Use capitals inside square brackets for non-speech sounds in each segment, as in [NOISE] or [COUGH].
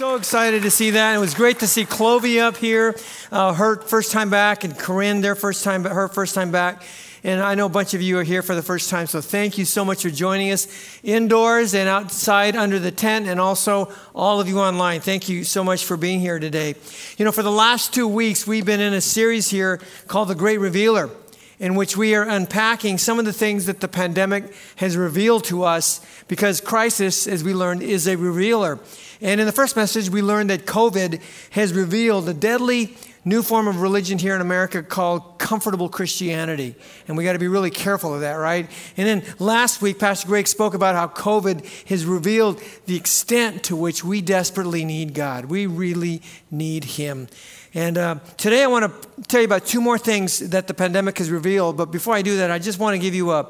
So excited to see that. It was great to see Clovey up here, uh, her first time back, and Corinne, their first time, her first time back. And I know a bunch of you are here for the first time, so thank you so much for joining us indoors and outside under the tent, and also all of you online. Thank you so much for being here today. You know, for the last two weeks, we've been in a series here called The Great Revealer in which we are unpacking some of the things that the pandemic has revealed to us because crisis, as we learned, is a revealer. And in the first message, we learned that COVID has revealed a deadly new form of religion here in America called comfortable Christianity. And we got to be really careful of that, right? And then last week, Pastor Greg spoke about how COVID has revealed the extent to which we desperately need God. We really need Him. And uh, today I want to tell you about two more things that the pandemic has revealed. But before I do that, I just want to give you a,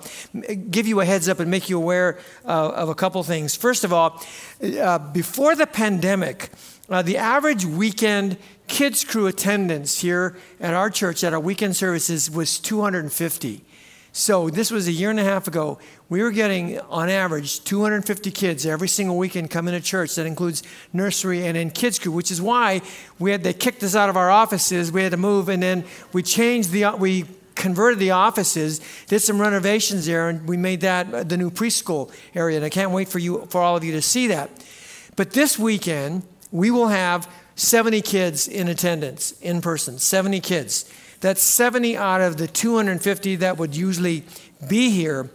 give you a heads up and make you aware uh, of a couple things. First of all, uh, before the pandemic, uh, the average weekend kids crew attendance here at our church at our weekend services was 250. So this was a year and a half ago. We were getting, on average, 250 kids every single weekend coming to church. That includes nursery and in kids crew, which is why we had they kicked us out of our offices. We had to move, and then we changed the we converted the offices, did some renovations there, and we made that the new preschool area. And I can't wait for you for all of you to see that. But this weekend we will have 70 kids in attendance in person. 70 kids. That's 70 out of the 250 that would usually be here.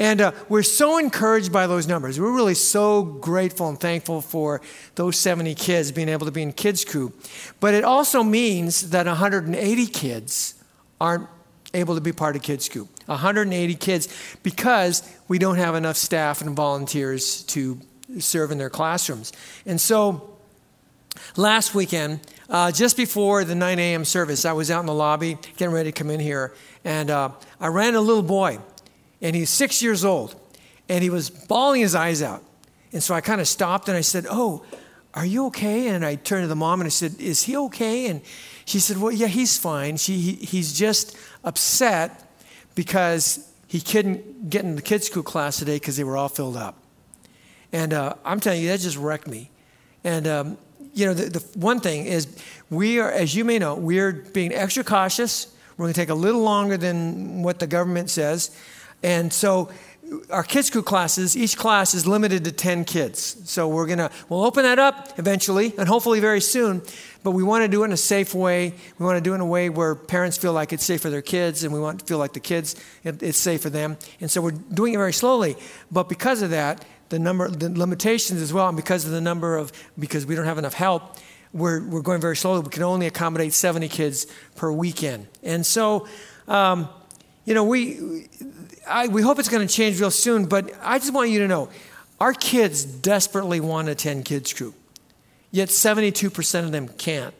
And uh, we're so encouraged by those numbers. We're really so grateful and thankful for those 70 kids being able to be in Kids Crew. But it also means that 180 kids aren't able to be part of Kids Crew. 180 kids because we don't have enough staff and volunteers to serve in their classrooms. And so last weekend, uh, just before the 9 a.m. service, I was out in the lobby getting ready to come in here, and uh, I ran a little boy, and he's six years old, and he was bawling his eyes out. And so I kind of stopped and I said, Oh, are you okay? And I turned to the mom and I said, Is he okay? And she said, Well, yeah, he's fine. She, he, he's just upset because he couldn't get in the kids' school class today because they were all filled up. And uh, I'm telling you, that just wrecked me. And um, you know, the, the one thing is we are, as you may know, we're being extra cautious. We're going to take a little longer than what the government says. And so our kids crew classes, each class is limited to 10 kids. So we're going to, we'll open that up eventually and hopefully very soon. But we want to do it in a safe way. We want to do it in a way where parents feel like it's safe for their kids and we want to feel like the kids, it's safe for them. And so we're doing it very slowly. But because of that, the number, the limitations as well, and because of the number of, because we don't have enough help, we're, we're going very slowly. We can only accommodate 70 kids per weekend. And so, um, you know, we, I, we hope it's going to change real soon, but I just want you to know our kids desperately want to attend Kids group, yet 72% of them can't.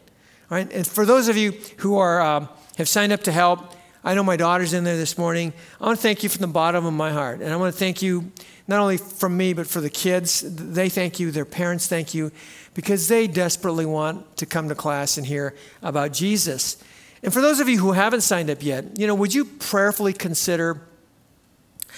All right? And for those of you who are, um, have signed up to help, I know my daughter's in there this morning. I want to thank you from the bottom of my heart. And I want to thank you not only from me, but for the kids. They thank you, their parents thank you, because they desperately want to come to class and hear about Jesus. And for those of you who haven't signed up yet, you know, would you prayerfully consider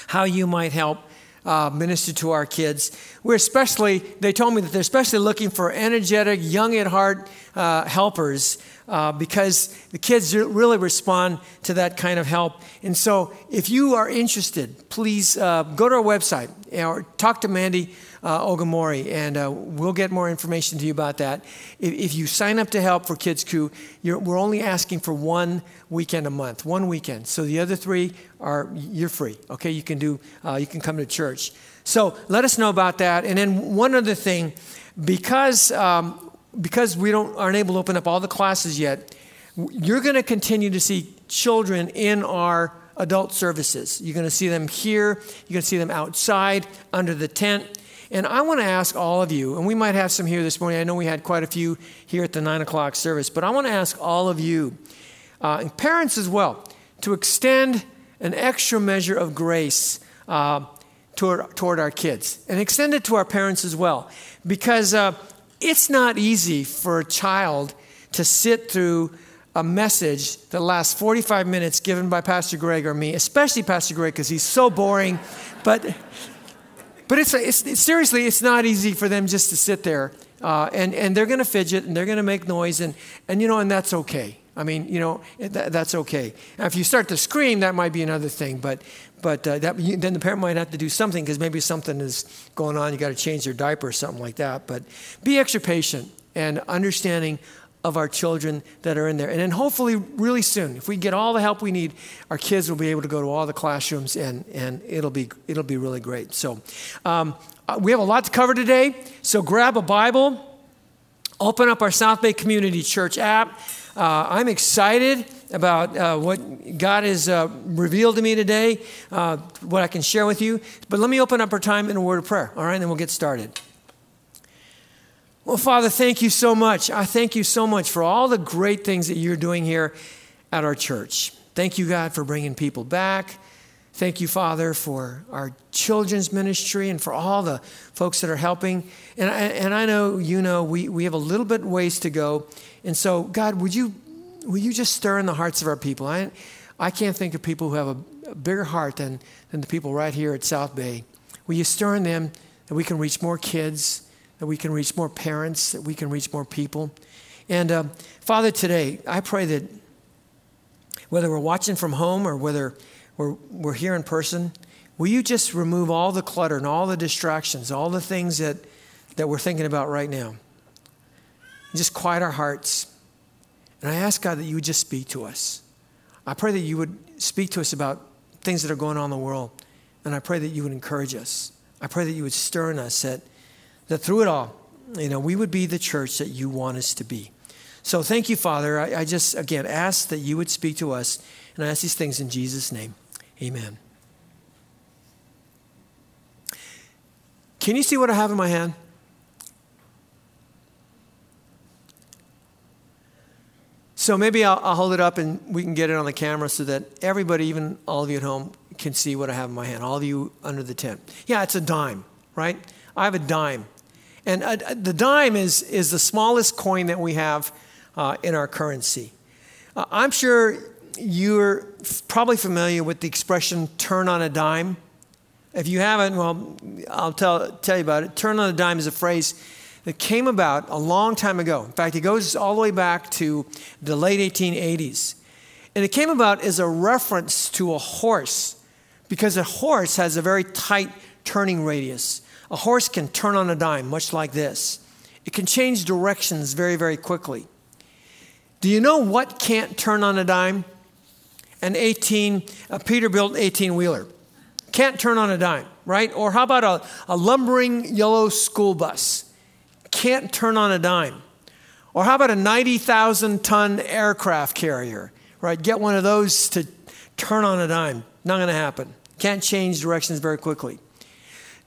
how you might help uh, minister to our kids. We're especially, they told me that they're especially looking for energetic, young at heart uh, helpers uh, because the kids really respond to that kind of help. And so, if you are interested, please uh, go to our website or talk to Mandy uh, Ogamori, and uh, we'll get more information to you about that. If, if you sign up to help for Kids Crew, we're only asking for one weekend a month, one weekend. So the other three are you're free. Okay, you can do uh, you can come to church. So let us know about that. And then one other thing, because um, because we don't aren't able to open up all the classes yet, you're going to continue to see children in our adult services. You're going to see them here. You're going to see them outside under the tent. And I want to ask all of you, and we might have some here this morning. I know we had quite a few here at the nine o'clock service, but I want to ask all of you, uh, and parents as well, to extend an extra measure of grace uh, toward, toward our kids and extend it to our parents as well. Because uh, it's not easy for a child to sit through a message that lasts 45 minutes given by Pastor Greg or me, especially Pastor Greg because he's so boring. But but it's, it's, it's, seriously, it's not easy for them just to sit there Uh, and, and they're going to fidget and they're going to make noise, and, and, you know, and that's okay. I mean, you know, that, that's okay. If you start to scream, that might be another thing, but, but uh, that, then the parent might have to do something because maybe something is going on. You got to change their diaper or something like that. But be extra patient and understanding of our children that are in there. And then hopefully, really soon, if we get all the help we need, our kids will be able to go to all the classrooms and, and it'll, be, it'll be really great. So, um, uh, we have a lot to cover today. So, grab a Bible, open up our South Bay Community Church app. Uh, I'm excited about uh, what God has uh, revealed to me today, uh, what I can share with you. But let me open up our time in a word of prayer, all right? And then we'll get started. Well, Father, thank you so much. I thank you so much for all the great things that you're doing here at our church. Thank you, God, for bringing people back. Thank you, Father, for our children's ministry and for all the folks that are helping. And I, and I know you know we, we have a little bit ways to go. And so, God, would you, would you just stir in the hearts of our people? I, I can't think of people who have a, a bigger heart than, than the people right here at South Bay. Will you stir in them that we can reach more kids? That we can reach more parents, that we can reach more people. And uh, Father, today, I pray that whether we're watching from home or whether we're, we're here in person, will you just remove all the clutter and all the distractions, all the things that, that we're thinking about right now? Just quiet our hearts. And I ask God that you would just speak to us. I pray that you would speak to us about things that are going on in the world. And I pray that you would encourage us. I pray that you would stir in us that that through it all, you know, we would be the church that you want us to be. So thank you, Father. I, I just, again, ask that you would speak to us. And I ask these things in Jesus' name. Amen. Can you see what I have in my hand? So maybe I'll, I'll, hold it up and we can get it on the camera so that everybody, even all of you at home, can see what I have in my hand. All of you under the tent. Yeah, it's a dime, right? I have a dime. And uh, the dime is, is the smallest coin that we have uh, in our currency. Uh, I'm sure you're probably familiar with the expression turn on a dime. If you haven't, well, I'll tell, tell you about it. Turn on a dime is a phrase that came about a long time ago. In fact, it goes all the way back to the late 1880s. And it came about as a reference to a horse because a horse has a very tight turning radius. A horse can turn on a dime, much like this. It can change directions very, very quickly. Do you know what can't turn on a dime? An 18, a Peterbilt 18 wheeler. Can't turn on a dime, right? Or how about a, a lumbering yellow school bus? Can't turn on a dime. Or how about a 90,000 ton aircraft carrier, right? Get one of those to turn on a dime. Not going to happen. Can't change directions very quickly.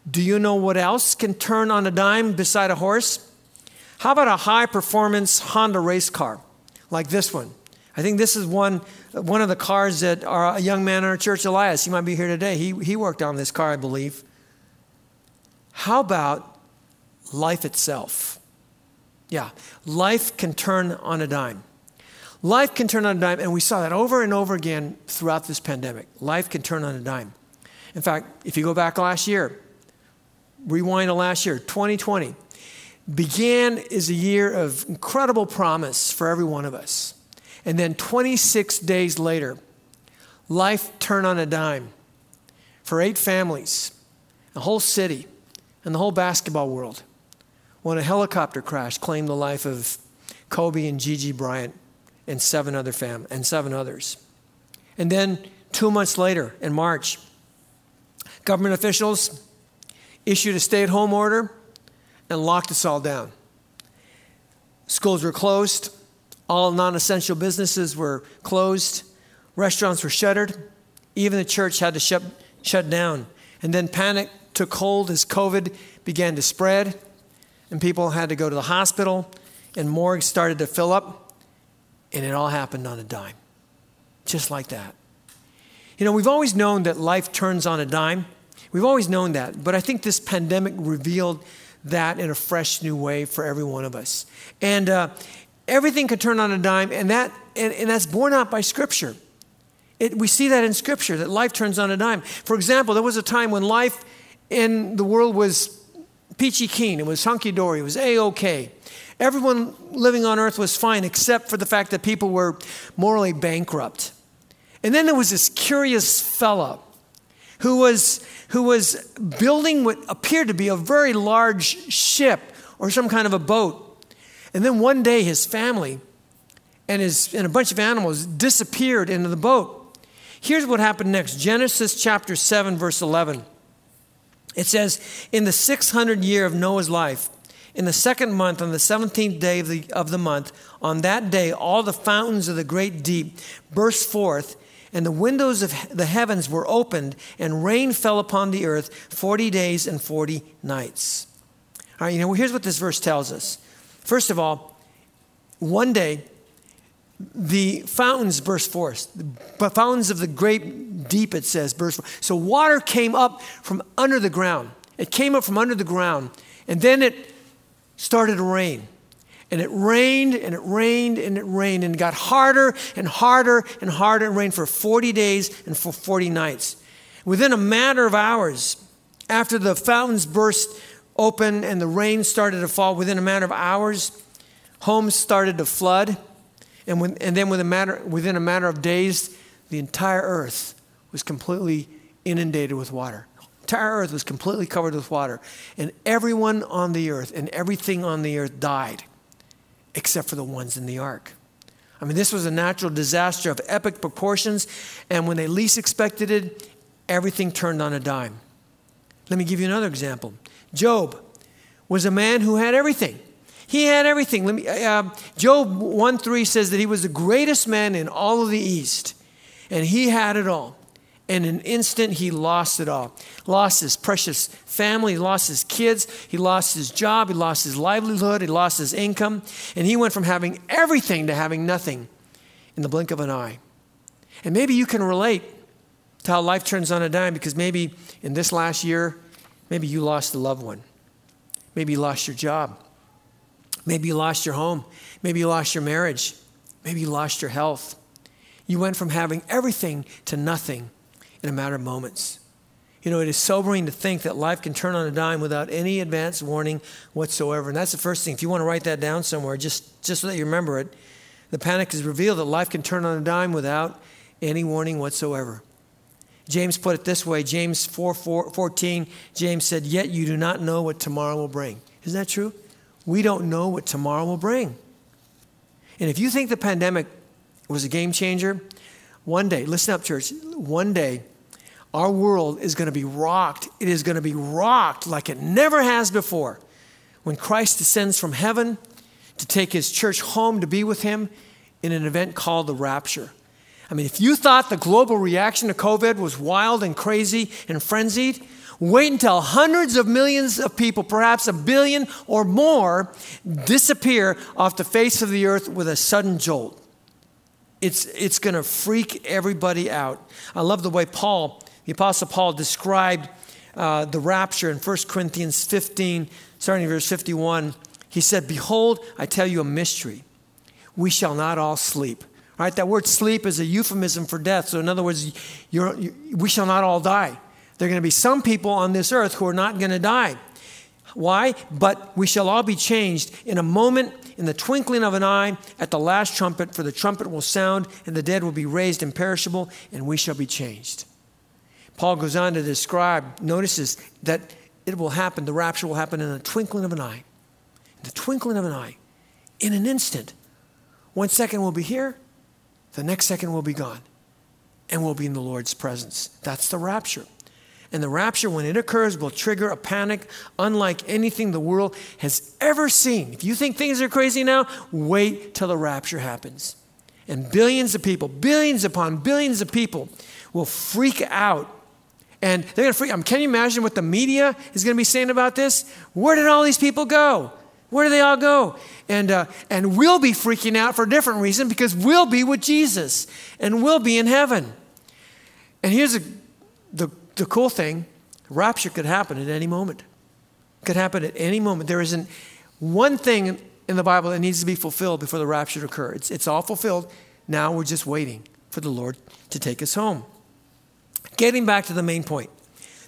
Do you know what else can turn on a dime beside a horse? How about a high performance Honda race car like this one? I think this is one, one of the cars that our, a young man in our church, Elias, he might be here today. He, he worked on this car, I believe. How about life itself? Yeah, life can turn on a dime. Life can turn on a dime, and we saw that over and over again throughout this pandemic. Life can turn on a dime. In fact, if you go back last year, rewind to last year, 2020, began as a year of incredible promise for every one of us. And then 26 days later, life turned on a dime for eight families, a whole city, and the whole basketball world when a helicopter crash claimed the life of Kobe and Gigi Bryant and seven other fam- and seven others. And then 2 months later in March, government officials issued a stay at home order and locked us all down. Schools were closed, all non essential businesses were closed, restaurants were shuttered, even the church had to shut, shut down. And then panic took hold as COVID began to spread, and people had to go to the hospital, and morgues started to fill up, and it all happened on a dime. Just like that. You know, we've always known that life turns on a dime. We've always known that, but I think this pandemic revealed that in a fresh new way for every one of us. And uh, everything could turn on a dime, and, that, and, and that's borne out by Scripture. It, we see that in Scripture, that life turns on a dime. For example, there was a time when life in the world was peachy keen. It was hunky dory. It was a okay. Everyone living on earth was fine except for the fact that people were morally bankrupt. And then there was this curious fellow who was, who was building what appeared to be a very large ship or some kind of a boat. And then one day his family and, his, and a bunch of animals disappeared into the boat. Here's what happened next Genesis chapter 7, verse 11. It says, In the 600 year of Noah's life, in the second month, on the 17th day of the, of the month, on that day, all the fountains of the great deep burst forth, and the windows of the heavens were opened, and rain fell upon the earth 40 days and 40 nights. All right, you know, here's what this verse tells us. First of all, one day, the fountains burst forth. The fountains of the great deep, it says, burst forth. So water came up from under the ground. It came up from under the ground, and then it started to rain. And it rained and it rained and it rained and it got harder and harder and harder and rained for 40 days and for 40 nights. Within a matter of hours, after the fountains burst open and the rain started to fall, within a matter of hours, homes started to flood. And, when, and then within a, matter, within a matter of days, the entire earth was completely inundated with water. Entire earth was completely covered with water. And everyone on the earth and everything on the earth died, except for the ones in the ark. I mean, this was a natural disaster of epic proportions. And when they least expected it, everything turned on a dime. Let me give you another example. Job was a man who had everything. He had everything. Let me, uh, Job 1 3 says that he was the greatest man in all of the East, and he had it all. In an instant, he lost it all. Lost his precious family, he lost his kids, he lost his job, he lost his livelihood, he lost his income, and he went from having everything to having nothing in the blink of an eye. And maybe you can relate to how life turns on a dime because maybe in this last year, maybe you lost a loved one. Maybe you lost your job. Maybe you lost your home. Maybe you lost your marriage. Maybe you lost your health. You went from having everything to nothing in a matter of moments. You know, it is sobering to think that life can turn on a dime without any advance warning whatsoever. And that's the first thing. If you want to write that down somewhere, just, just so that you remember it, the panic is revealed that life can turn on a dime without any warning whatsoever. James put it this way James 4, 4 14, James said, Yet you do not know what tomorrow will bring. Isn't that true? We don't know what tomorrow will bring. And if you think the pandemic was a game changer, one day, listen up, church, one day, our world is going to be rocked. It is going to be rocked like it never has before. When Christ descends from heaven to take his church home to be with him in an event called the rapture. I mean, if you thought the global reaction to COVID was wild and crazy and frenzied, Wait until hundreds of millions of people, perhaps a billion or more, disappear off the face of the earth with a sudden jolt. It's, it's going to freak everybody out. I love the way Paul, the Apostle Paul, described uh, the rapture in 1 Corinthians 15, starting in verse 51. He said, Behold, I tell you a mystery. We shall not all sleep. All right, that word sleep is a euphemism for death. So, in other words, you're, you, we shall not all die. There are going to be some people on this earth who are not going to die. Why? But we shall all be changed in a moment, in the twinkling of an eye, at the last trumpet, for the trumpet will sound, and the dead will be raised imperishable, and we shall be changed. Paul goes on to describe, notices that it will happen, the rapture will happen in the twinkling of an eye. In the twinkling of an eye. In an instant. One second we'll be here, the next second we'll be gone, and we'll be in the Lord's presence. That's the rapture. And the rapture, when it occurs, will trigger a panic unlike anything the world has ever seen. If you think things are crazy now, wait till the rapture happens. And billions of people, billions upon billions of people, will freak out. And they're going to freak. Um, can you imagine what the media is going to be saying about this? Where did all these people go? Where do they all go? And, uh, and we'll be freaking out for a different reason because we'll be with Jesus and we'll be in heaven. And here's the the cool thing, rapture could happen at any moment. Could happen at any moment. There isn't one thing in the Bible that needs to be fulfilled before the rapture occurs. It's, it's all fulfilled. Now we're just waiting for the Lord to take us home. Getting back to the main point.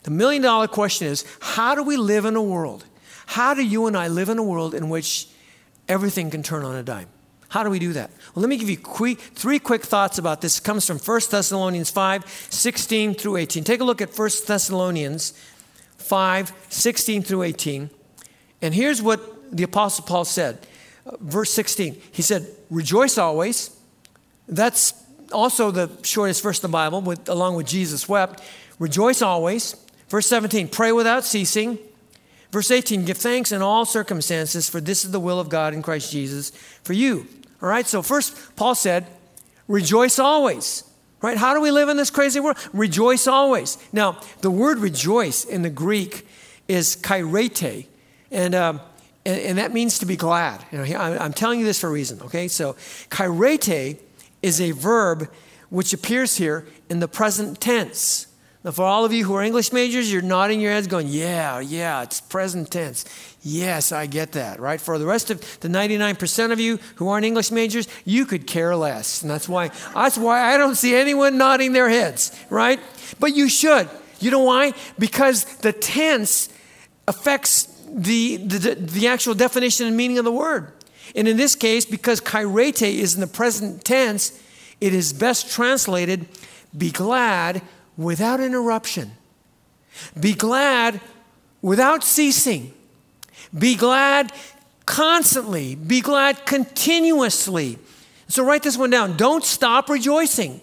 The million dollar question is how do we live in a world? How do you and I live in a world in which everything can turn on a dime? How do we do that? Well, let me give you three quick thoughts about this. It comes from 1 Thessalonians 5 16 through 18. Take a look at 1 Thessalonians 5 16 through 18. And here's what the Apostle Paul said. Uh, verse 16, he said, Rejoice always. That's also the shortest verse in the Bible, with, along with Jesus wept. Rejoice always. Verse 17, pray without ceasing. Verse 18, give thanks in all circumstances, for this is the will of God in Christ Jesus for you. All right, so first, Paul said, rejoice always. Right? How do we live in this crazy world? Rejoice always. Now, the word rejoice in the Greek is kairete, and, um, and, and, that means to be glad. You know, I'm telling you this for a reason, okay? So, kairete is a verb which appears here in the present tense. Now, for all of you who are English majors, you're nodding your heads going, Yeah, yeah, it's present tense. Yes, I get that, right? For the rest of the 99% of you who aren't English majors, you could care less. And that's why, that's why I don't see anyone nodding their heads, right? But you should. You know why? Because the tense affects the, the, the actual definition and meaning of the word. And in this case, because kairete is in the present tense, it is best translated be glad without interruption. Be glad without ceasing. Be glad constantly. Be glad continuously. So write this one down. Don't stop rejoicing.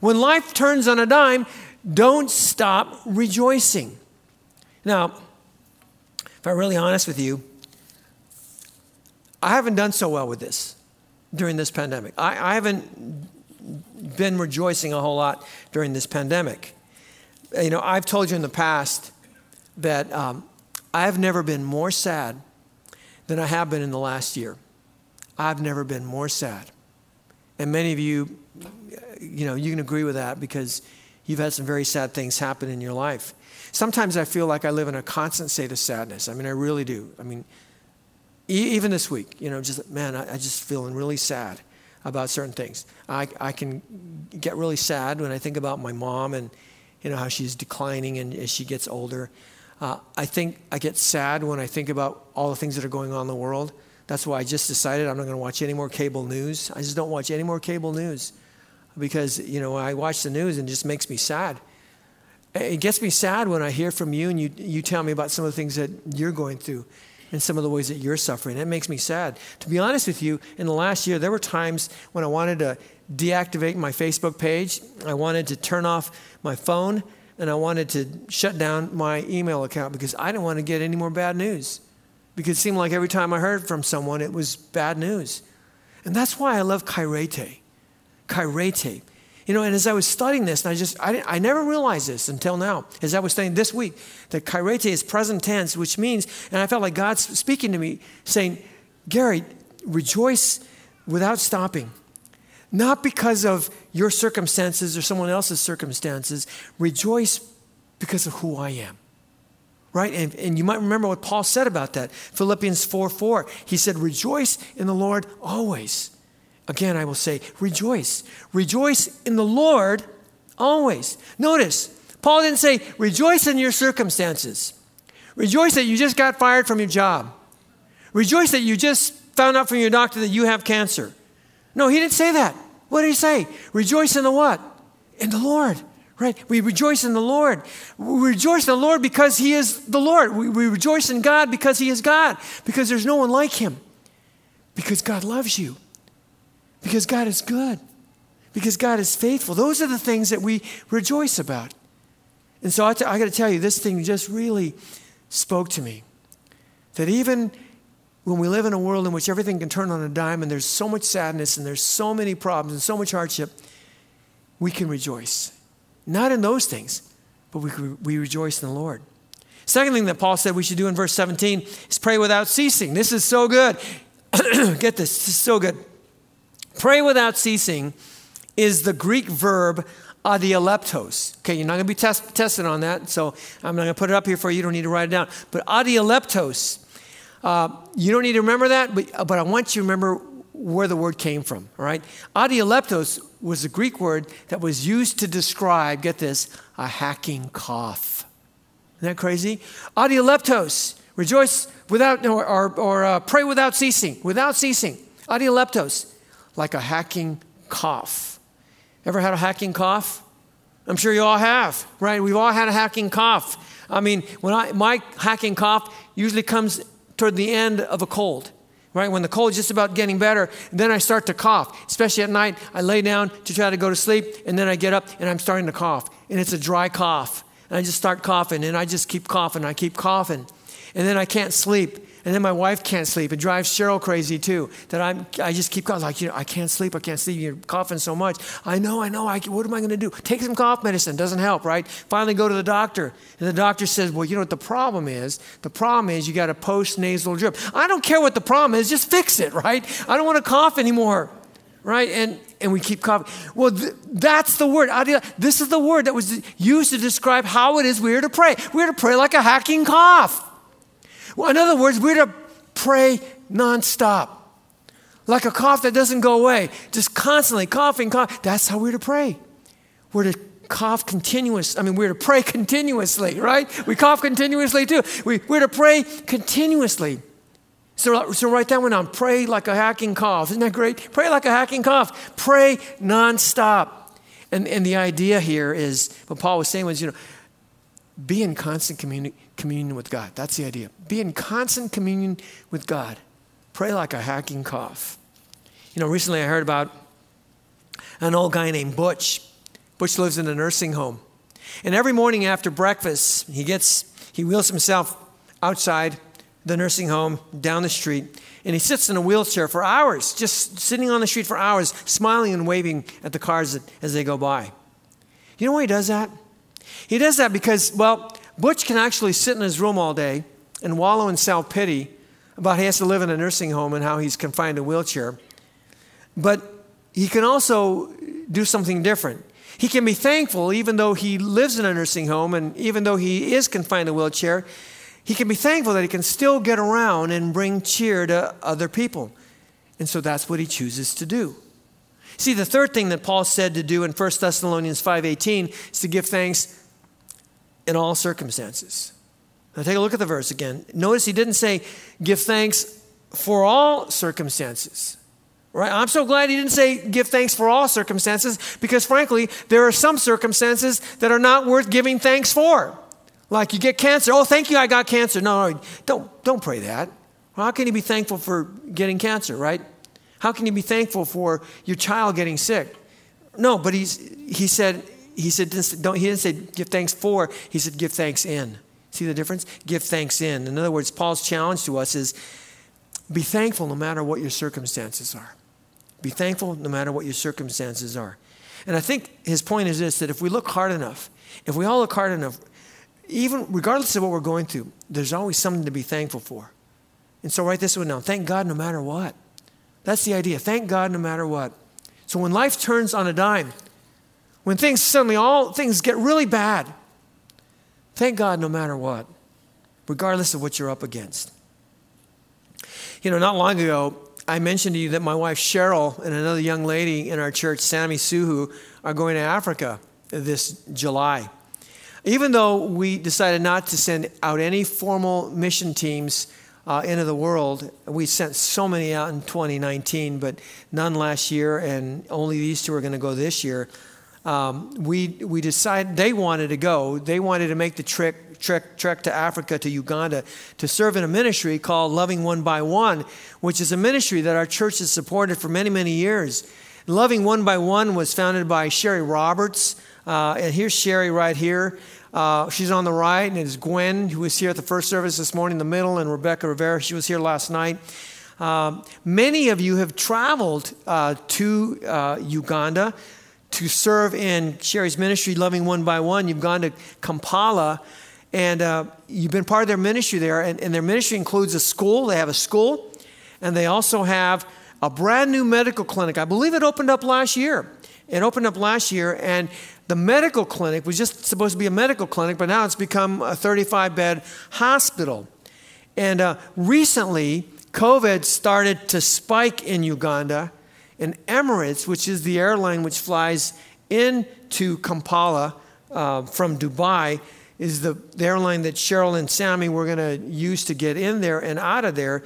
When life turns on a dime, don't stop rejoicing. Now, if I'm really honest with you, I haven't done so well with this during this pandemic. I, I haven't been rejoicing a whole lot during this pandemic. You know, I've told you in the past that um, I've never been more sad than I have been in the last year. I've never been more sad. And many of you, you know, you can agree with that because you've had some very sad things happen in your life. Sometimes I feel like I live in a constant state of sadness. I mean, I really do. I mean, even this week, you know, just, man, I, I just feeling really sad about certain things. I, I can get really sad when I think about my mom and, you know, how she's declining and as she gets older. Uh, I think I get sad when I think about all the things that are going on in the world. That's why I just decided I'm not going to watch any more cable news. I just don't watch any more cable news because, you know, I watch the news and it just makes me sad. It gets me sad when I hear from you and you, you tell me about some of the things that you're going through and some of the ways that you're suffering. It makes me sad. To be honest with you, in the last year, there were times when I wanted to deactivate my Facebook page, I wanted to turn off my phone, and I wanted to shut down my email account because I didn't want to get any more bad news. Because it seemed like every time I heard from someone, it was bad news. And that's why I love kairete. Kairete. You know, and as I was studying this, and I just, I, I never realized this until now, as I was studying this week, that kairete is present tense, which means, and I felt like God's speaking to me, saying, Gary, rejoice without stopping. Not because of your circumstances or someone else's circumstances. Rejoice because of who I am. Right? And, and you might remember what Paul said about that. Philippians 4 4. He said, Rejoice in the Lord always. Again, I will say, rejoice. Rejoice in the Lord always. Notice, Paul didn't say, rejoice in your circumstances. Rejoice that you just got fired from your job. Rejoice that you just found out from your doctor that you have cancer. No, he didn't say that. What did he say? Rejoice in the what? In the Lord. Right? We rejoice in the Lord. We rejoice in the Lord because He is the Lord. We, we rejoice in God because He is God, because there's no one like Him, because God loves you. Because God is good. Because God is faithful. Those are the things that we rejoice about. And so I, t- I got to tell you, this thing just really spoke to me. That even when we live in a world in which everything can turn on a dime and there's so much sadness and there's so many problems and so much hardship, we can rejoice. Not in those things, but we, we rejoice in the Lord. Second thing that Paul said we should do in verse 17 is pray without ceasing. This is so good. [CLEARS THROAT] Get this, this is so good. Pray without ceasing is the Greek verb adieleptos. Okay, you're not going to be test, tested on that, so I'm not going to put it up here for you. You don't need to write it down. But adieleptos, uh, you don't need to remember that, but, but I want you to remember where the word came from, all right? Adieleptos was a Greek word that was used to describe, get this, a hacking cough. Isn't that crazy? Adieleptos Rejoice without, or, or, or uh, pray without ceasing, without ceasing. Adialeptos, like a hacking cough. Ever had a hacking cough? I'm sure you all have, right? We've all had a hacking cough. I mean, when I, my hacking cough usually comes toward the end of a cold, right? When the cold is just about getting better, then I start to cough. Especially at night, I lay down to try to go to sleep, and then I get up and I'm starting to cough. And it's a dry cough. And I just start coughing, and I just keep coughing. I keep coughing. And then I can't sleep. And then my wife can't sleep. It drives Cheryl crazy too. That I'm, I just keep coughing. Like, you know, I can't sleep. I can't sleep. You're coughing so much. I know, I know. I, what am I going to do? Take some cough medicine. Doesn't help, right? Finally go to the doctor. And the doctor says, well, you know what the problem is? The problem is you got a post nasal drip. I don't care what the problem is. Just fix it, right? I don't want to cough anymore, right? And, and we keep coughing. Well, th- that's the word. This is the word that was used to describe how it is we are to pray. We're to pray like a hacking cough. Well, in other words, we're to pray nonstop. Like a cough that doesn't go away, just constantly coughing, cough. That's how we're to pray. We're to cough continuous. I mean, we're to pray continuously, right? We cough continuously too. We, we're to pray continuously. So, so write that one down. Pray like a hacking cough. Isn't that great? Pray like a hacking cough. Pray nonstop. And, and the idea here is what Paul was saying was, you know, be in constant communi- communion with God. That's the idea. Be in constant communion with God. Pray like a hacking cough. You know, recently I heard about an old guy named Butch. Butch lives in a nursing home. And every morning after breakfast, he gets, he wheels himself outside the nursing home down the street and he sits in a wheelchair for hours, just sitting on the street for hours, smiling and waving at the cars as they go by. You know why he does that? He does that because, well, Butch can actually sit in his room all day and wallow in self pity about he has to live in a nursing home and how he's confined to a wheelchair. But he can also do something different. He can be thankful, even though he lives in a nursing home and even though he is confined to a wheelchair, he can be thankful that he can still get around and bring cheer to other people. And so that's what he chooses to do. See, the third thing that Paul said to do in 1 Thessalonians 5:18 is to give thanks in all circumstances. Now take a look at the verse again. Notice he didn't say, give thanks for all circumstances. Right? I'm so glad he didn't say give thanks for all circumstances because, frankly, there are some circumstances that are not worth giving thanks for. Like you get cancer. Oh, thank you, I got cancer. No, no don't, don't pray that. How can you be thankful for getting cancer, right? How can you be thankful for your child getting sick? No, but he's, he said, he said, don't, he didn't say give thanks for, he said give thanks in. See the difference? Give thanks in. In other words, Paul's challenge to us is be thankful no matter what your circumstances are. Be thankful no matter what your circumstances are. And I think his point is this that if we look hard enough, if we all look hard enough, even regardless of what we're going through, there's always something to be thankful for. And so write this one down. Thank God no matter what. That's the idea. Thank God no matter what. So when life turns on a dime, when things suddenly all things get really bad, thank God no matter what, regardless of what you're up against. You know, not long ago, I mentioned to you that my wife Cheryl and another young lady in our church, Sammy Suhu, are going to Africa this July. Even though we decided not to send out any formal mission teams uh, into the world, we sent so many out in 2019, but none last year, and only these two are going to go this year um, we, we decided they wanted to go. They wanted to make the trek, trek, trek to Africa, to Uganda, to serve in a ministry called Loving One by One, which is a ministry that our church has supported for many, many years. Loving One by One was founded by Sherry Roberts. Uh, and here's Sherry right here. Uh, she's on the right, and it's Gwen, who was here at the first service this morning in the middle, and Rebecca Rivera, she was here last night. Um, many of you have traveled uh, to uh, Uganda to serve in Sherry's ministry, Loving One by One. You've gone to Kampala and uh, you've been part of their ministry there. And, and, their ministry includes a school. They have a school, and they also have a brand new medical clinic. I believe it opened up last year. It opened up last year, and the medical clinic was just supposed to be a medical clinic, but now it's become a 35 bed hospital. And uh, recently, COVID started to spike in Uganda and Emirates, which is the airline which flies into Kampala uh, from Dubai, is the, the airline that Cheryl and Sammy were going to use to get in there and out of there.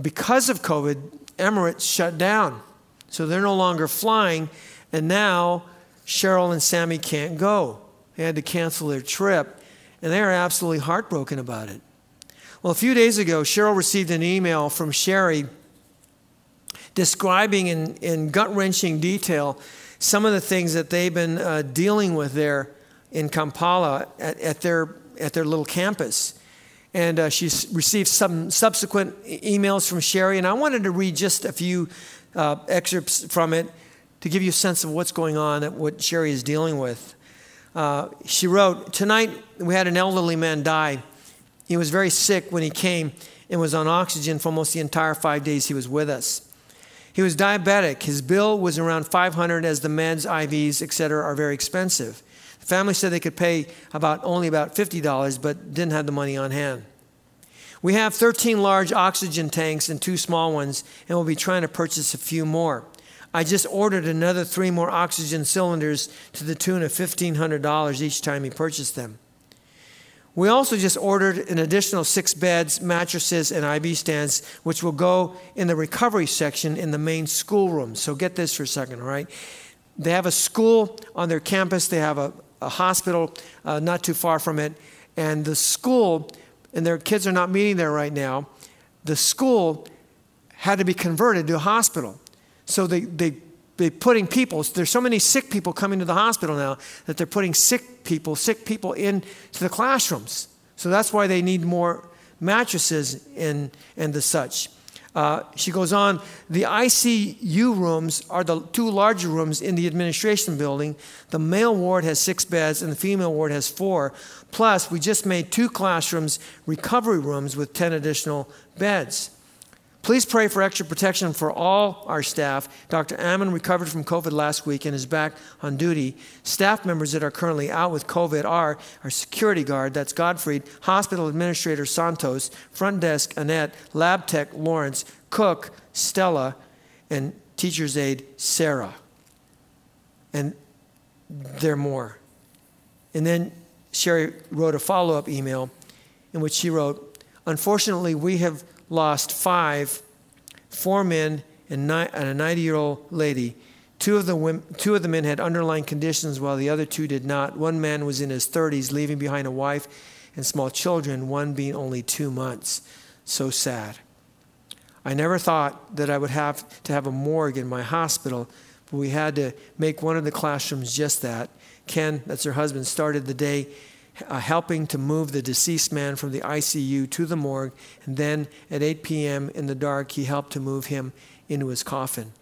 Because of COVID, Emirates shut down. So they're no longer flying. And now Cheryl and Sammy can't go. They had to cancel their trip. And they are absolutely heartbroken about it. Well, a few days ago, Cheryl received an email from Sherry describing in, in gut wrenching detail some of the things that they've been uh, dealing with there in Kampala at, at, their, at their little campus. And uh, she's received some subsequent emails from Sherry, and I wanted to read just a few uh, excerpts from it to give you a sense of what's going on, and what Sherry is dealing with. Uh, she wrote, Tonight we had an elderly man die. He was very sick when he came and was on oxygen for almost the entire five days he was with us. He was diabetic. His bill was around 500 as the meds, IVs, etc. are very expensive. The family said they could pay about only about $50 but didn't have the money on hand. We have 13 large oxygen tanks and two small ones and we'll be trying to purchase a few more. I just ordered another three more oxygen cylinders to the tune of $1,500 each time he purchased them. We also just ordered an additional six beds, mattresses, and IV stands, which will go in the recovery section in the main schoolroom. So get this for a second, all right? They have a school on their campus, they have a, a hospital uh, not too far from it, and the school, and their kids are not meeting there right now, the school had to be converted to a hospital. So they, they they're putting people, there's so many sick people coming to the hospital now that they're putting sick people, sick people into the classrooms. So that's why they need more mattresses and, and the such. Uh, she goes on, the ICU rooms are the two larger rooms in the administration building. The male ward has six beds and the female ward has four. Plus, we just made two classrooms, recovery rooms with 10 additional beds. Please pray for extra protection for all our staff. Dr. Ammon recovered from COVID last week and is back on duty. Staff members that are currently out with COVID are our security guard, that's Godfrey, hospital administrator Santos, front desk Annette, lab tech Lawrence, cook Stella, and teacher's aide Sarah. And there are more. And then Sherry wrote a follow up email in which she wrote, Unfortunately, we have lost five, four men and, a 90 year old lady. Two of, the women, two of the men had underlying conditions while the other two did not. One man was in his 30s, leaving behind a wife and small children, one being only two months. So sad. I never thought that I would have to have a morgue in my hospital, but we had to make one of the classrooms just that. Ken, that's her husband, started the day uh, helping to move the deceased man from the ICU to the morgue. And then at 8 p.m. in the dark, he helped to move him into his coffin.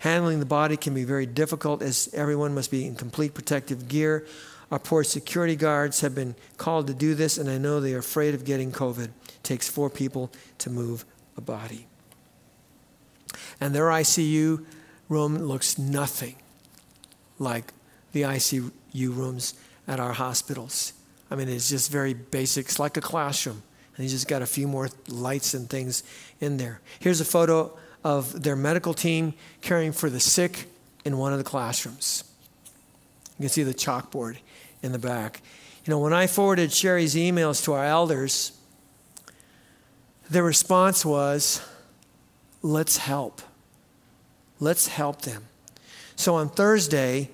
Handling the body can be very difficult as everyone must be in complete protective gear. Our poor security guards have been called to do this, and I know they are afraid of getting COVID. It takes four people to move a body. And their ICU room looks nothing like the ICU rooms at our hospitals. I mean, it's just very basic. It's like a classroom. And you just got a few more lights and things in there. Here's a photo of their medical team caring for the sick in one of the classrooms. You can see the chalkboard in the back. You know, when I forwarded Sherry's emails to our elders, their response was, let's help. Let's help them. So on Thursday,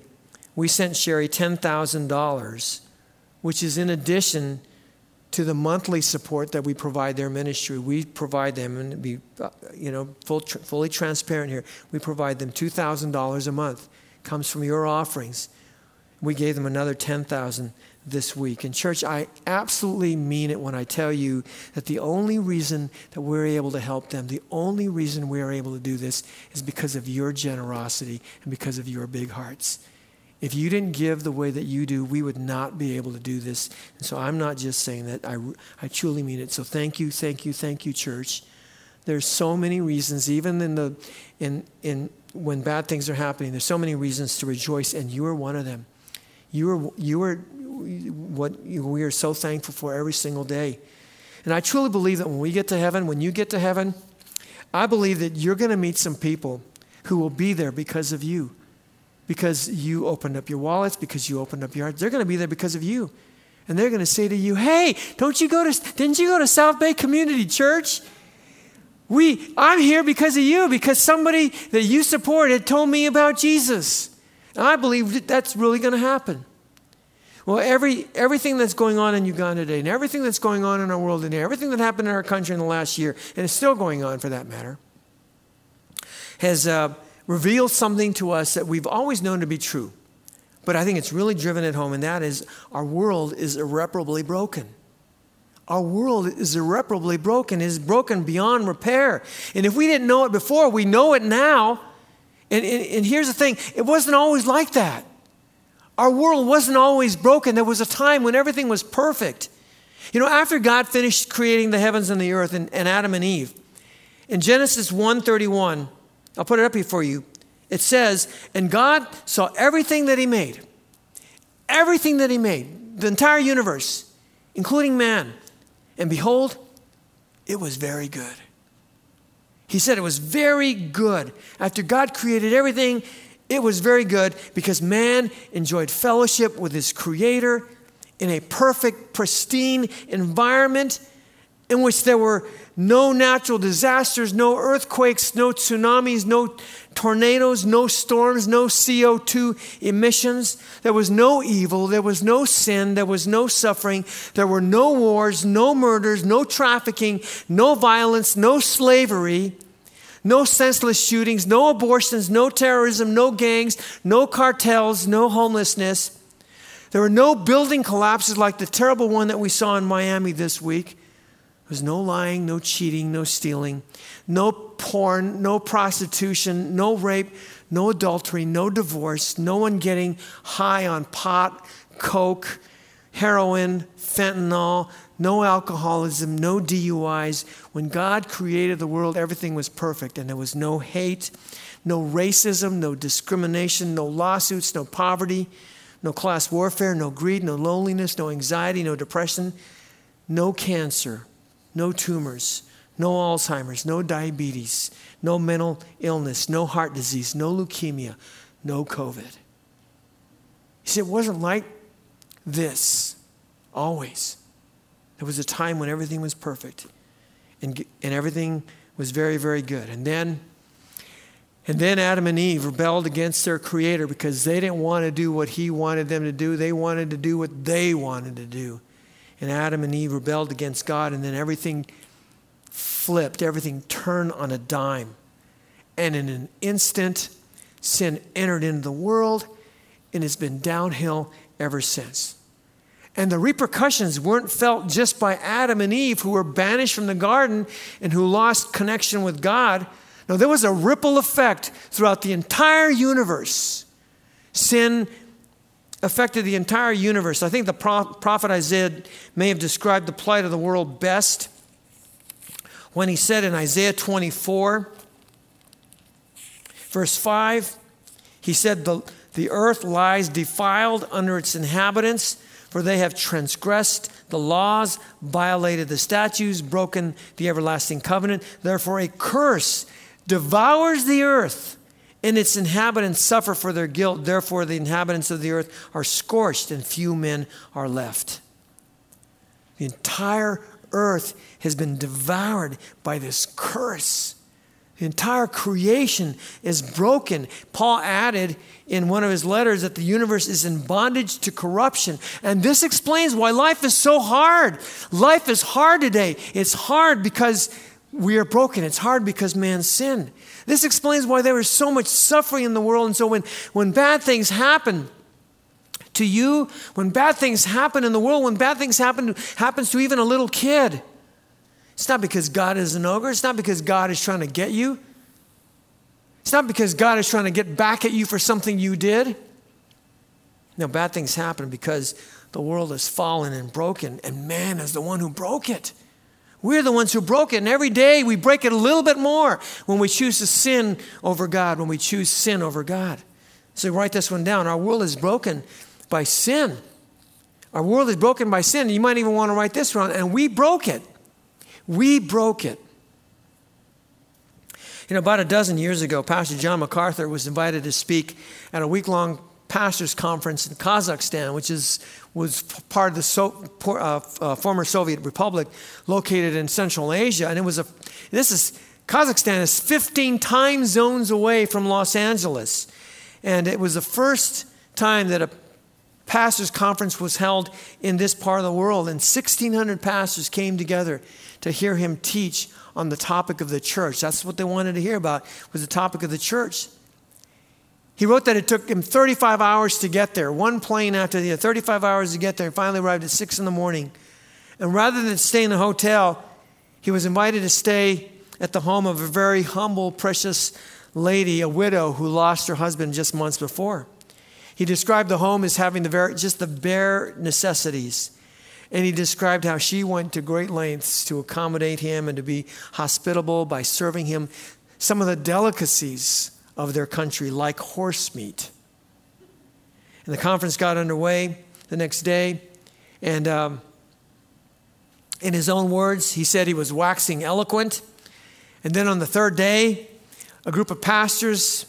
we sent Sherry $10,000 which is in addition to the monthly support that we provide their ministry. We provide them, and be uh, you know full, fully transparent here. We provide them two thousand dollars a month. Comes from your offerings. We gave them another ten thousand this week. And church, I absolutely mean it when I tell you that the only reason that we're able to help them, the only reason we are able to do this is because of your generosity and because of your big hearts. If you didn't give the way that you do, we would not be able to do this. And so I'm not just saying that, I, I truly mean it. So thank you, thank you, thank you, church. There's so many reasons, even in the, in, in, when bad things are happening, there's so many reasons to rejoice, and you are one of them. You are, you are what we are so thankful for every single day. And I truly believe that when we get to heaven, when you get to heaven, I believe that you're going to meet some people who will be there because of you because you opened up your wallets, because you opened up your hearts. They're going to be there because of you. And they're going to say to you, hey, don't you go to, didn't you go to South Bay Community Church? We, I'm here because of you, because somebody that you supported told me about Jesus. And I believe that that's really going to happen. Well, every, everything that's going on in Uganda today, and everything that's going on in our world today, everything that happened in our country in the last year, and is still going on for that matter, has uh, revealed something to us that we've always known to be true. But I think it's really driven at home, and that is our world is irreparably broken. Our world is irreparably broken, is broken beyond repair. And if we didn't know it before, we know it now. And, and, and here's the thing it wasn't always like that. Our world wasn't always broken. There was a time when everything was perfect. You know, after God finished creating the heavens and the earth and, and Adam and Eve, in Genesis 1:31, I'll put it up here for you. It says, "And God saw everything that he made. Everything that he made, the entire universe, including man. And behold, it was very good." He said it was very good. After God created everything, it was very good because man enjoyed fellowship with his Creator in a perfect, pristine environment in which there were no natural disasters, no earthquakes, no tsunamis, no tornadoes, no storms, no CO2 emissions. There was no evil, there was no sin, there was no suffering, there were no wars, no murders, no trafficking, no violence, no slavery. No senseless shootings, no abortions, no terrorism, no gangs, no cartels, no homelessness. There were no building collapses like the terrible one that we saw in Miami this week. Was no lying, no cheating, no stealing, no porn, no prostitution, no rape, no adultery, no divorce, no one getting high on pot, coke, heroin, fentanyl, no alcoholism, no DUIs. When God created the world, everything was perfect, and there was no hate, no racism, no discrimination, no lawsuits, no poverty, no class warfare, no greed, no loneliness, no anxiety, no depression, no cancer, no tumors, no Alzheimer's, no diabetes, no mental illness, no heart disease, no leukemia, no COVID. He said it wasn't like this always. There was a time when everything was perfect and, and everything was very, very good. And then, and then Adam and Eve rebelled against their creator because they didn't want to do what he wanted them to do. They wanted to do what they wanted to do. And Adam and Eve rebelled against God, and then everything flipped, everything turned on a dime. And in an instant, sin entered into the world, and it's been downhill ever since. And the repercussions weren't felt just by Adam and Eve, who were banished from the garden and who lost connection with God. No, there was a ripple effect throughout the entire universe. Sin affected the entire universe. I think the prophet Isaiah may have described the plight of the world best when he said in Isaiah 24, verse 5, he said, The, the earth lies defiled under its inhabitants for they have transgressed the laws, violated the statutes, broken the everlasting covenant. Therefore, a curse devours the earth, and its inhabitants suffer for their guilt. Therefore, the inhabitants of the earth are scorched, and few men are left. The entire earth has been devoured by this curse. The entire creation is broken. Paul added in one of his letters that the universe is in bondage to corruption. And this explains why life is so hard. Life is hard today. It's hard because we are broken, it's hard because man sinned. This explains why there is so much suffering in the world. And so when, when bad things happen, to you, when bad things happen in the world, when bad things happen happens to even a little kid, it's not because God is an ogre. It's not because God is trying to get you. It's not because God is trying to get back at you for something you did. No, bad things happen because the world is fallen and broken, and man is the one who broke it. We're the ones who broke it, and every day we break it a little bit more when we choose to sin over God, when we choose sin over God. So write this one down. Our world is broken by sin. Our world is broken by sin. You might even want to write this one, and we broke it. We broke it. You know, about a dozen years ago, Pastor John MacArthur was invited to speak at a week long pastors' conference in Kazakhstan, which is, was part of the so, uh, uh, former Soviet Republic located in Central Asia. And it was a, this is, Kazakhstan is 15 time zones away from Los Angeles. And it was the first time that a pastors' conference was held in this part of the world. And 1,600 pastors came together to hear him teach on the topic of the church. That's what they wanted to hear about, was the topic of the church. He wrote that it took him 35 hours to get there, one plane after the other, 35 hours to get there. He finally arrived at 6 in the morning. And rather than stay in the hotel, he was invited to stay at the home of a very humble, precious lady, a widow who lost her husband just months before. He described the home as having the very, just the bare necessities. And he described how she went to great lengths to accommodate him and to be hospitable by serving him some of the delicacies of their country, like horse meat. And the conference got underway the next day. And um, in his own words, he said he was waxing eloquent. And then on the third day, a group of pastors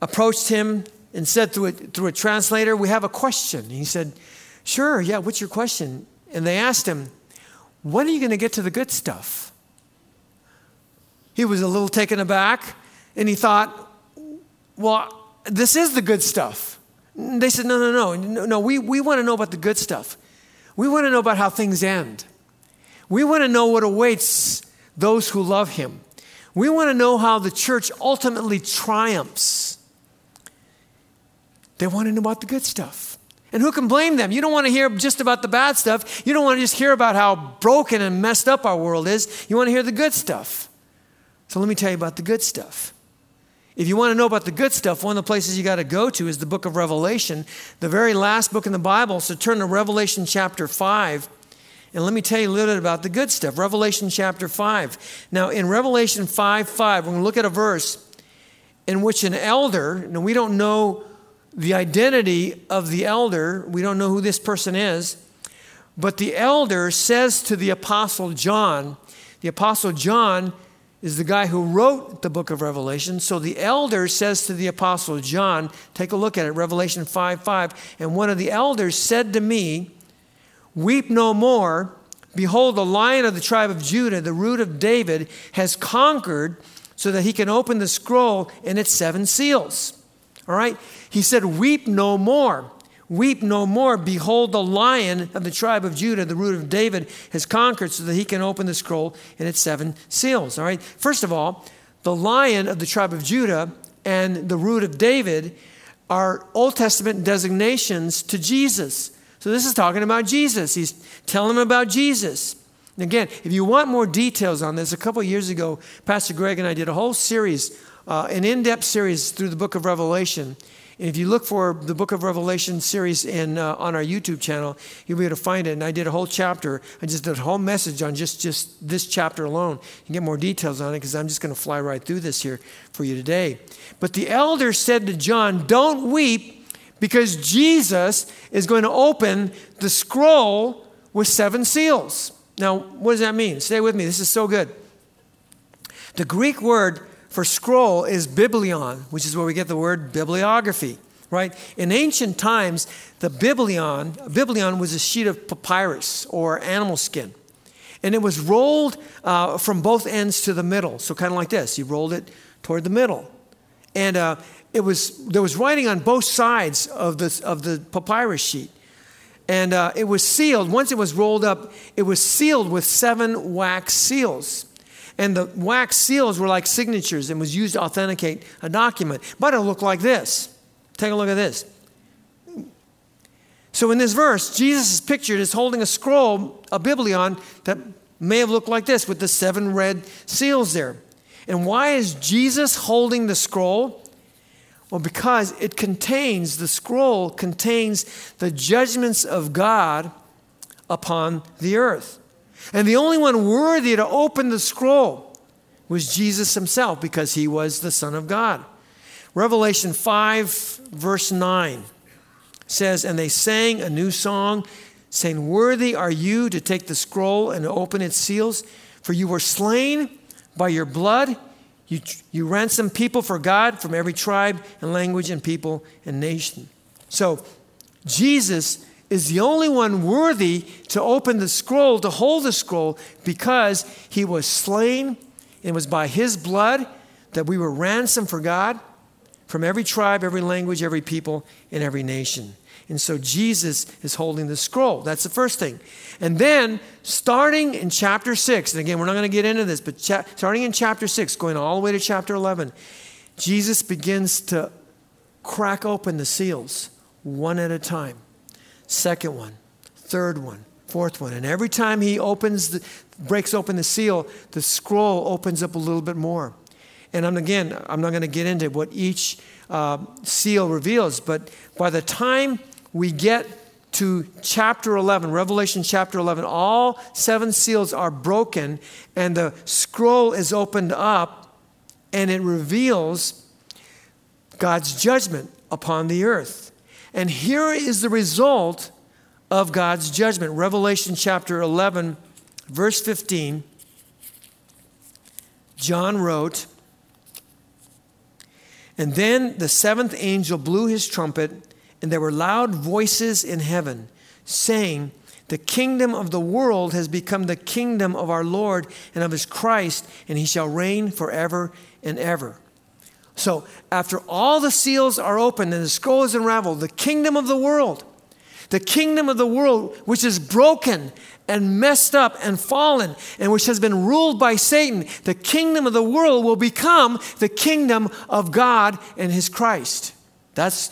approached him and said through a, through a translator, We have a question. he said, Sure, yeah, what's your question? And they asked him, When are you going to get to the good stuff? He was a little taken aback and he thought, Well, this is the good stuff. They said, No, no, no, no, no we, we want to know about the good stuff. We want to know about how things end. We want to know what awaits those who love him. We want to know how the church ultimately triumphs. They want to know about the good stuff. And who can blame them? You don't want to hear just about the bad stuff. You don't want to just hear about how broken and messed up our world is. You want to hear the good stuff. So let me tell you about the good stuff. If you want to know about the good stuff, one of the places you got to go to is the book of Revelation, the very last book in the Bible. So turn to Revelation chapter 5. And let me tell you a little bit about the good stuff. Revelation chapter 5. Now, in Revelation 5 5, we're going to look at a verse in which an elder, and we don't know the identity of the elder. We don't know who this person is. But the elder says to the Apostle John, the Apostle John is the guy who wrote the book of Revelation. So the elder says to the Apostle John, take a look at it, Revelation 5 5. And one of the elders said to me, Weep no more. Behold, the lion of the tribe of Judah, the root of David, has conquered so that he can open the scroll and its seven seals. All right? He said, Weep no more. Weep no more. Behold, the lion of the tribe of Judah, the root of David, has conquered so that he can open the scroll and its seven seals. All right? First of all, the lion of the tribe of Judah and the root of David are Old Testament designations to Jesus. So this is talking about Jesus. He's telling them about Jesus. And again, if you want more details on this, a couple years ago, Pastor Greg and I did a whole series uh, an in depth series through the book of Revelation. If you look for the book of Revelation series in, uh, on our YouTube channel, you'll be able to find it. And I did a whole chapter. I just did a whole message on just, just this chapter alone. You can get more details on it because I'm just going to fly right through this here for you today. But the elder said to John, Don't weep because Jesus is going to open the scroll with seven seals. Now, what does that mean? Stay with me. This is so good. The Greek word for scroll is biblion, which is where we get the word bibliography, right? In ancient times, the biblion, biblion was a sheet of papyrus or animal skin. And it was rolled uh, from both ends to the middle. So kind of like this. You rolled it toward the middle. And uh, it was, there was writing on both sides of the, of the papyrus sheet. And uh, it was sealed. Once it was rolled up, it was sealed with seven wax seals. And the wax seals were like signatures and was used to authenticate a document. But it looked like this. Take a look at this. So in this verse, Jesus is pictured as holding a scroll, a biblion, that may have looked like this with the seven red seals there. And why is Jesus holding the scroll? Well, because it contains, the scroll contains the judgments of God upon the earth. And the only one worthy to open the scroll was Jesus himself because he was the Son of God. Revelation 5, verse 9 says, And they sang a new song, saying, Worthy are you to take the scroll and open its seals, for you were slain by your blood. You, you ransomed people for God from every tribe and language and people and nation. So, Jesus is the only one worthy to open the scroll, to hold the scroll, because he was slain. It was by his blood that we were ransomed for God from every tribe, every language, every people, and every nation. And so Jesus is holding the scroll. That's the first thing. And then, starting in chapter 6, and again, we're not going to get into this, but cha- starting in chapter 6, going all the way to chapter 11, Jesus begins to crack open the seals one at a time. Second one, third one, fourth one. And every time he opens the, breaks open the seal, the scroll opens up a little bit more. And I'm, again, I'm not going to get into what each uh, seal reveals, but by the time we get to chapter 11, Revelation chapter 11, all seven seals are broken, and the scroll is opened up, and it reveals God's judgment upon the earth. And here is the result of God's judgment. Revelation chapter 11, verse 15. John wrote, And then the seventh angel blew his trumpet, and there were loud voices in heaven saying, The kingdom of the world has become the kingdom of our Lord and of his Christ, and he shall reign forever and ever. So, after all the seals are opened and the scroll is unraveled, the kingdom of the world, the kingdom of the world, which is broken and messed up and fallen, and which has been ruled by Satan, the kingdom of the world will become the kingdom of God and his Christ. That's,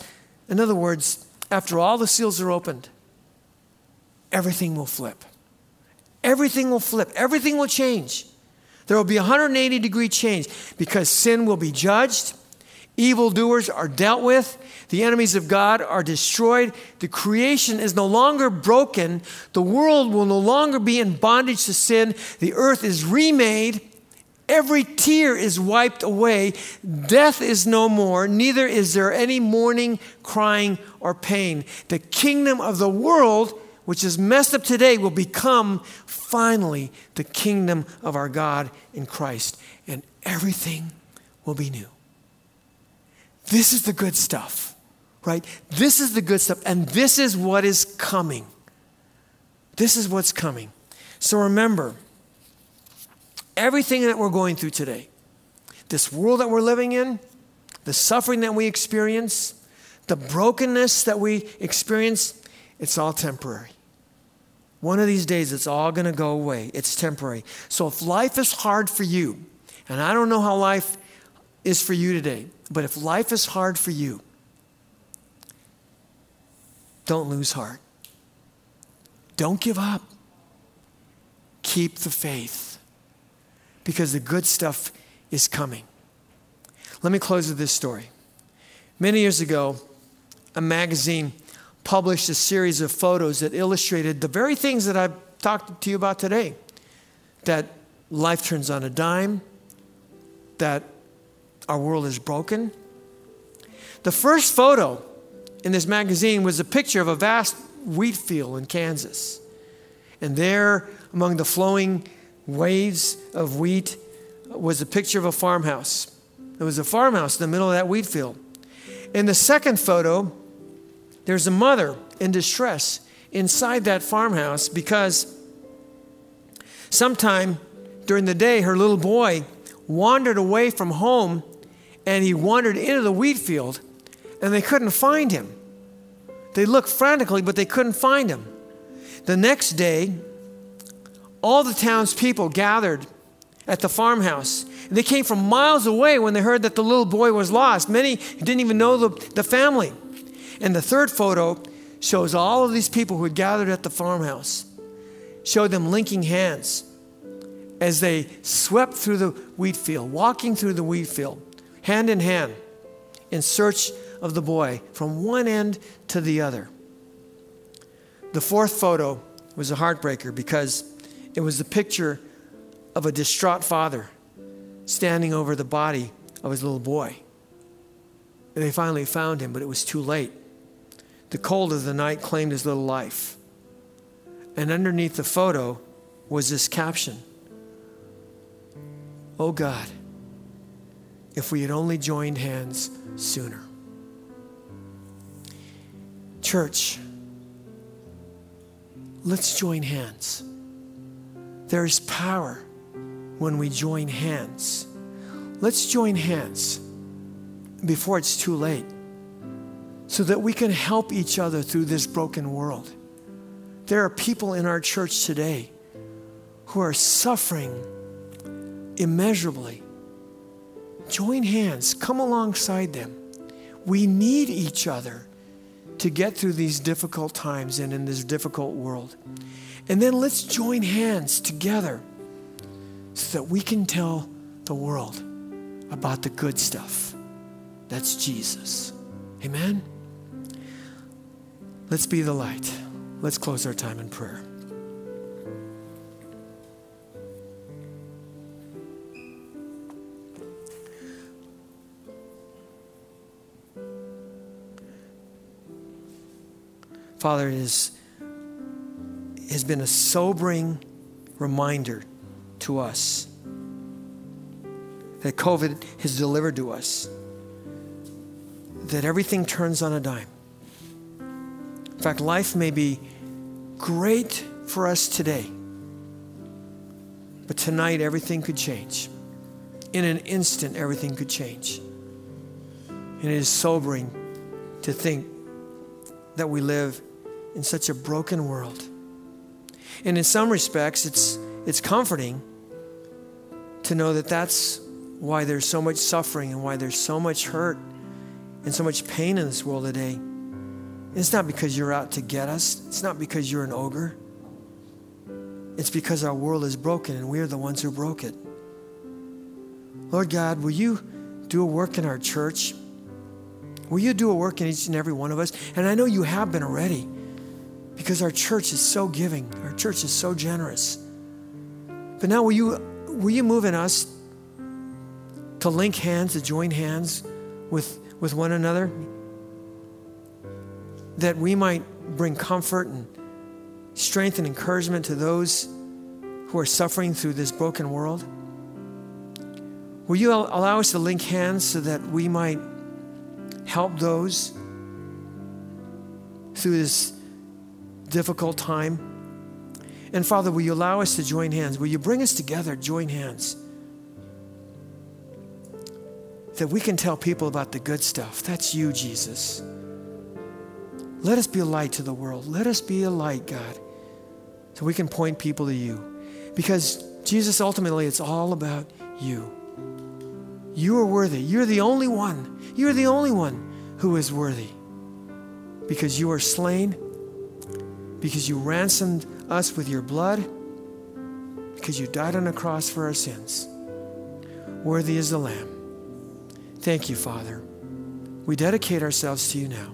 in other words, after all the seals are opened, everything will flip. Everything will flip. Everything will change. There will be a 180 degree change because sin will be judged, evildoers are dealt with, the enemies of God are destroyed, the creation is no longer broken, the world will no longer be in bondage to sin, the earth is remade. Every tear is wiped away. Death is no more. Neither is there any mourning, crying, or pain. The kingdom of the world which is messed up today, will become finally the kingdom of our God in Christ. And everything will be new. This is the good stuff, right? This is the good stuff. And this is what is coming. This is what's coming. So remember, everything that we're going through today, this world that we're living in, the suffering that we experience, the brokenness that we experience, it's all temporary. One of these days, it's all going to go away. It's temporary. So if life is hard for you, and I don't know how life is for you today, but if life is hard for you, don't lose heart. Don't give up. Keep the faith because the good stuff is coming. Let me close with this story. Many years ago, a magazine published a series of photos that illustrated the very things that I've talked to you about today that life turns on a dime, that our world is broken. The first photo in this magazine was a picture of a vast wheat field in Kansas. And there, among the flowing waves of wheat, was a picture of a farmhouse. There was a farmhouse in the middle of that wheat field. In the second photo, there's a mother in distress inside that farmhouse because sometime during the day her little boy wandered away from home and he wandered into the wheat field and they couldn't find him. They looked frantically, but they couldn't find him. The next day, all the townspeople gathered at the farmhouse. They came from miles away when they heard that the little boy was lost. Many didn't even know the, the family. And the third photo shows all of these people who had gathered at the farmhouse, showed them linking hands as they swept through the wheat field, walking through the wheat field, hand in hand, in search of the boy from one end to the other. The fourth photo was a heartbreaker because it was the picture of a distraught father standing over the body of his little boy. And they finally found him, but it was too late. The cold of the night claimed his little life. And underneath the photo was this caption Oh God, if we had only joined hands sooner. Church, let's join hands. There is power when we join hands. Let's join hands before it's too late so that we can help each other through this broken world. There are people in our church today who are suffering immeasurably. Join hands, come alongside them. We need each other to get through these difficult times and in this difficult world. And then let's join hands together so that we can tell the world about the good stuff. That's Jesus. Amen? Let's be the light. Let's close our time in prayer. Father, it is, has been a sobering reminder to us that COVID has delivered to us that everything turns on a dime. In fact, life may be great for us today, but tonight everything could change. In an instant, everything could change. And it is sobering to think that we live in such a broken world. And in some respects, it's, it's comforting to know that that's why there's so much suffering and why there's so much hurt and so much pain in this world today. It's not because you're out to get us, it's not because you're an ogre. It's because our world is broken and we're the ones who broke it. Lord God, will you do a work in our church? Will you do a work in each and every one of us? And I know you have been already because our church is so giving, our church is so generous. But now, will you, will you move in us to link hands, to join hands with, with one another? That we might bring comfort and strength and encouragement to those who are suffering through this broken world? Will you allow us to link hands so that we might help those through this difficult time. And Father, will you allow us to join hands? Will you bring us together, join hands? That we can tell people about the good stuff. That's you, Jesus. Let us be a light to the world. Let us be a light, God, so we can point people to you. Because, Jesus, ultimately, it's all about you. You are worthy. You're the only one. You're the only one who is worthy. Because you are slain because you ransomed us with your blood, because you died on a cross for our sins. Worthy is the Lamb. Thank you, Father. We dedicate ourselves to you now.